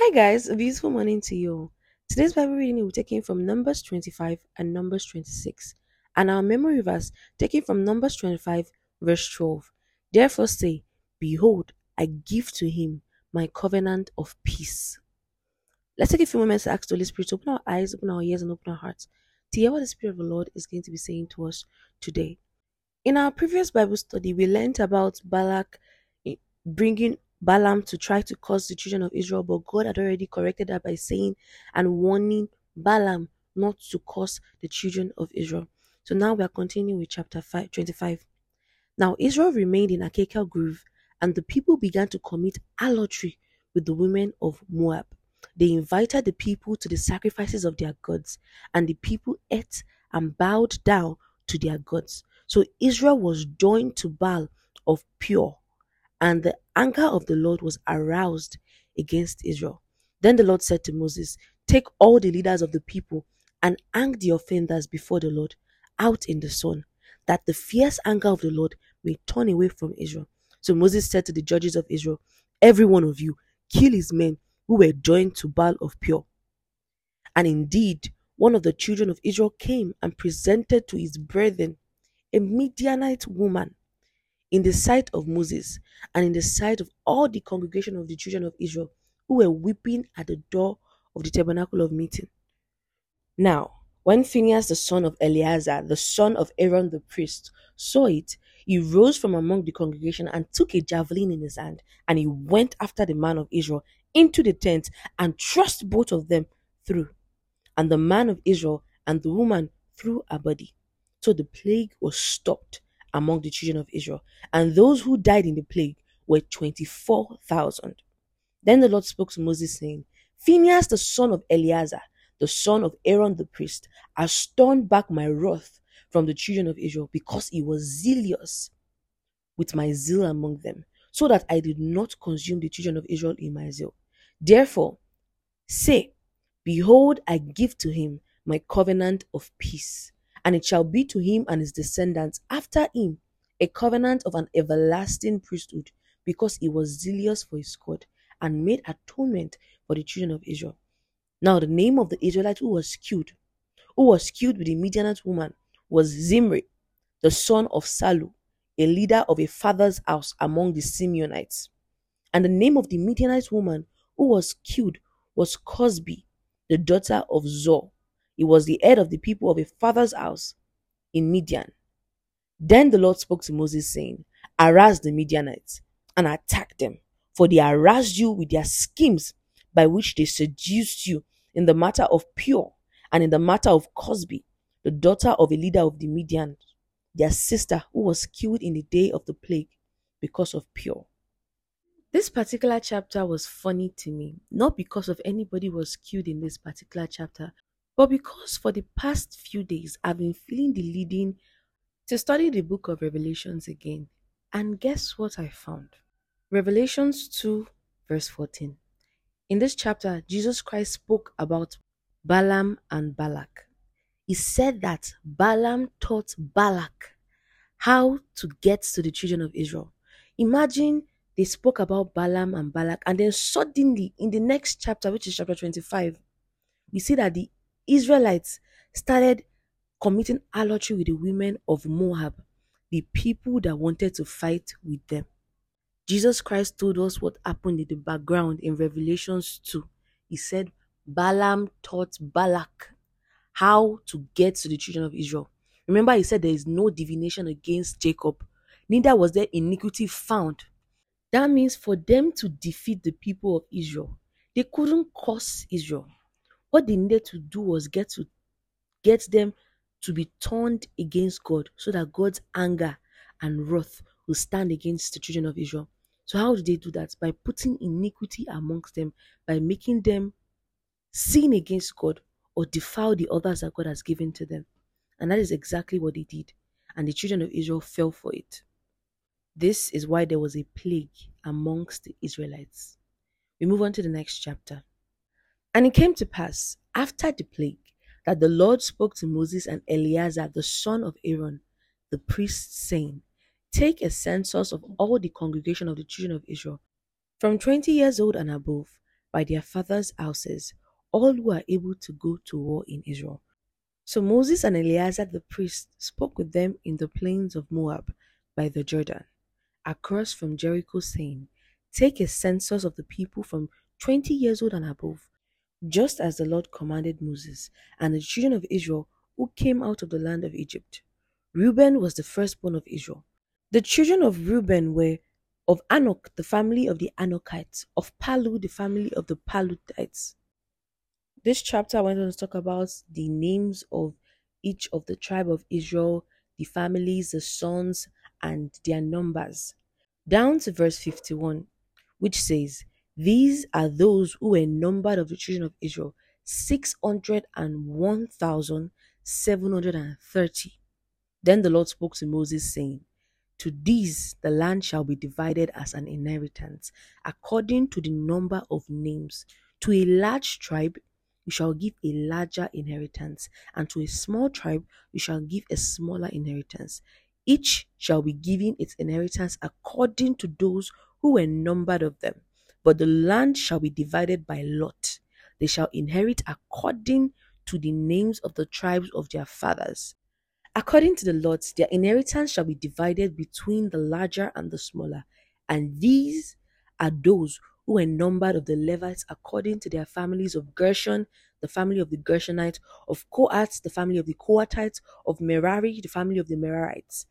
Hi guys, a beautiful morning to you. Today's Bible reading will be taken from Numbers 25 and Numbers 26, and our memory verse taken from Numbers 25 verse 12. Therefore say, Behold, I give to him my covenant of peace. Let's take a few moments to ask the Holy Spirit to open our eyes, open our ears, and open our hearts to hear what the Spirit of the Lord is going to be saying to us today. In our previous Bible study, we learned about Balak eh, bringing Balaam to try to curse the children of Israel, but God had already corrected that by saying and warning Balaam not to curse the children of Israel. So now we are continuing with chapter 5, 25. Now Israel remained in Acacia Grove, and the people began to commit adultery with the women of Moab. They invited the people to the sacrifices of their gods, and the people ate and bowed down to their gods. So Israel was joined to Baal of Peor, and the anger of the Lord was aroused against Israel. Then the Lord said to Moses, Take all the leaders of the people and hang the offenders before the Lord out in the sun, that the fierce anger of the Lord may turn away from Israel. So Moses said to the judges of Israel, Every one of you, kill his men who were joined to Baal of Peor. And indeed, one of the children of Israel came and presented to his brethren a Midianite woman in the sight of Moses and in the sight of all the congregation of the children of Israel who were weeping at the door of the tabernacle of meeting. Now, when Phinehas the son of Eleazar, the son of Aaron the priest, saw it, he rose from among the congregation and took a javelin in his hand, and he went after the man of Israel into the tent and thrust both of them through. And the man of Israel and the woman through a body. So the plague was stopped among the children of Israel, and those who died in the plague were 24,000. Then the Lord spoke to Moses, saying, Phinehas, the son of Eleazar, the son of Aaron the priest, has turned back my wrath from the children of Israel because he was zealous with my zeal among them, so that I did not consume the children of Israel in my zeal. Therefore, say, Behold, I give to him my covenant of peace and it shall be to him and his descendants after him a covenant of an everlasting priesthood, because he was zealous for his God and made atonement for the children of Israel. Now, the name of the Israelite who was killed, who was killed with the Midianite woman, was Zimri, the son of Salu, a leader of a father's house among the Simeonites. And the name of the Midianite woman who was killed was Cozbi, the daughter of Zor, he was the head of the people of a father's house in Midian. Then the Lord spoke to Moses, saying, Arouse the Midianites and attack them, for they harassed you with their schemes by which they seduced you in the matter of Peor and in the matter of Cozbi, the daughter of a leader of the Midian, their sister who was killed in the day of the plague because of Peor. This particular chapter was funny to me, not because of anybody was killed in this particular chapter, but because for the past few days I've been feeling the leading to study the book of Revelations again. And guess what I found? Revelations 2, verse 14. In this chapter, Jesus Christ spoke about Balaam and Balak. He said that Balaam taught Balak how to get to the children of Israel. Imagine they spoke about Balaam and Balak, and then suddenly in the next chapter, which is chapter 25, we see that the Israelites started committing adultery with the women of Moab, the people that wanted to fight with them. Jesus Christ told us what happened in the background in Revelations 2. He said, Balaam taught Balak how to get to the children of Israel. Remember, he said there is no divination against Jacob, neither was there iniquity found. That means for them to defeat the people of Israel, they couldn't curse Israel. What they needed to do was get to get them to be turned against God so that God's anger and wrath will stand against the children of Israel. So, how did they do that? By putting iniquity amongst them, by making them sin against God or defile the others that God has given to them. And that is exactly what they did. And the children of Israel fell for it. This is why there was a plague amongst the Israelites. We move on to the next chapter. And it came to pass after the plague that the Lord spoke to Moses and Eleazar, the son of Aaron, the priest, saying, Take a census of all the congregation of the children of Israel, from twenty years old and above, by their fathers' houses, all who are able to go to war in Israel. So Moses and Eleazar the priest spoke with them in the plains of Moab by the Jordan, across from Jericho, saying, Take a census of the people from twenty years old and above, just as the Lord commanded Moses and the children of Israel who came out of the land of Egypt. Reuben was the firstborn of Israel. The children of Reuben were of Anak, the family of the Anakites, of Palu, the family of the Palutites. This chapter went on to talk about the names of each of the tribe of Israel, the families, the sons, and their numbers. Down to verse 51, which says, These are those who were numbered of the children of Israel, 601,730. Then the Lord spoke to Moses, saying, To these the land shall be divided as an inheritance, according to the number of names. To a large tribe you shall give a larger inheritance, and to a small tribe you shall give a smaller inheritance. Each shall be given its inheritance according to those who were numbered of them. But the land shall be divided by lot. They shall inherit according to the names of the tribes of their fathers. According to the lots, their inheritance shall be divided between the larger and the smaller. And these are those who were numbered of the Levites according to their families of Gershon, the family of the Gershonites, of Kohath, the family of the Kohathites, of Merari, the family of the Merarites.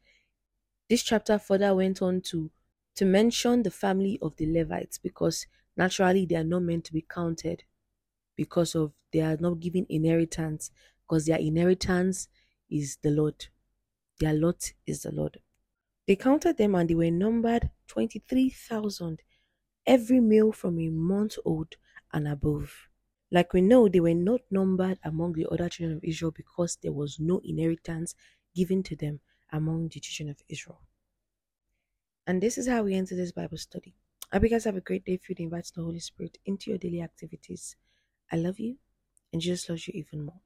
This chapter further went on to, to mention the family of the Levites because naturally they are not meant to be counted because of they are not given inheritance because their inheritance is the Lord. Their lot is the Lord. They counted them and they were numbered 23,000, every male from a month old and above. Like we know, they were not numbered among the other children of Israel because there was no inheritance given to them among the children of Israel. And this is how we enter this Bible study. I hope you guys have a great day filled invite the Holy Spirit into your daily activities. I love you, and Jesus loves you even more.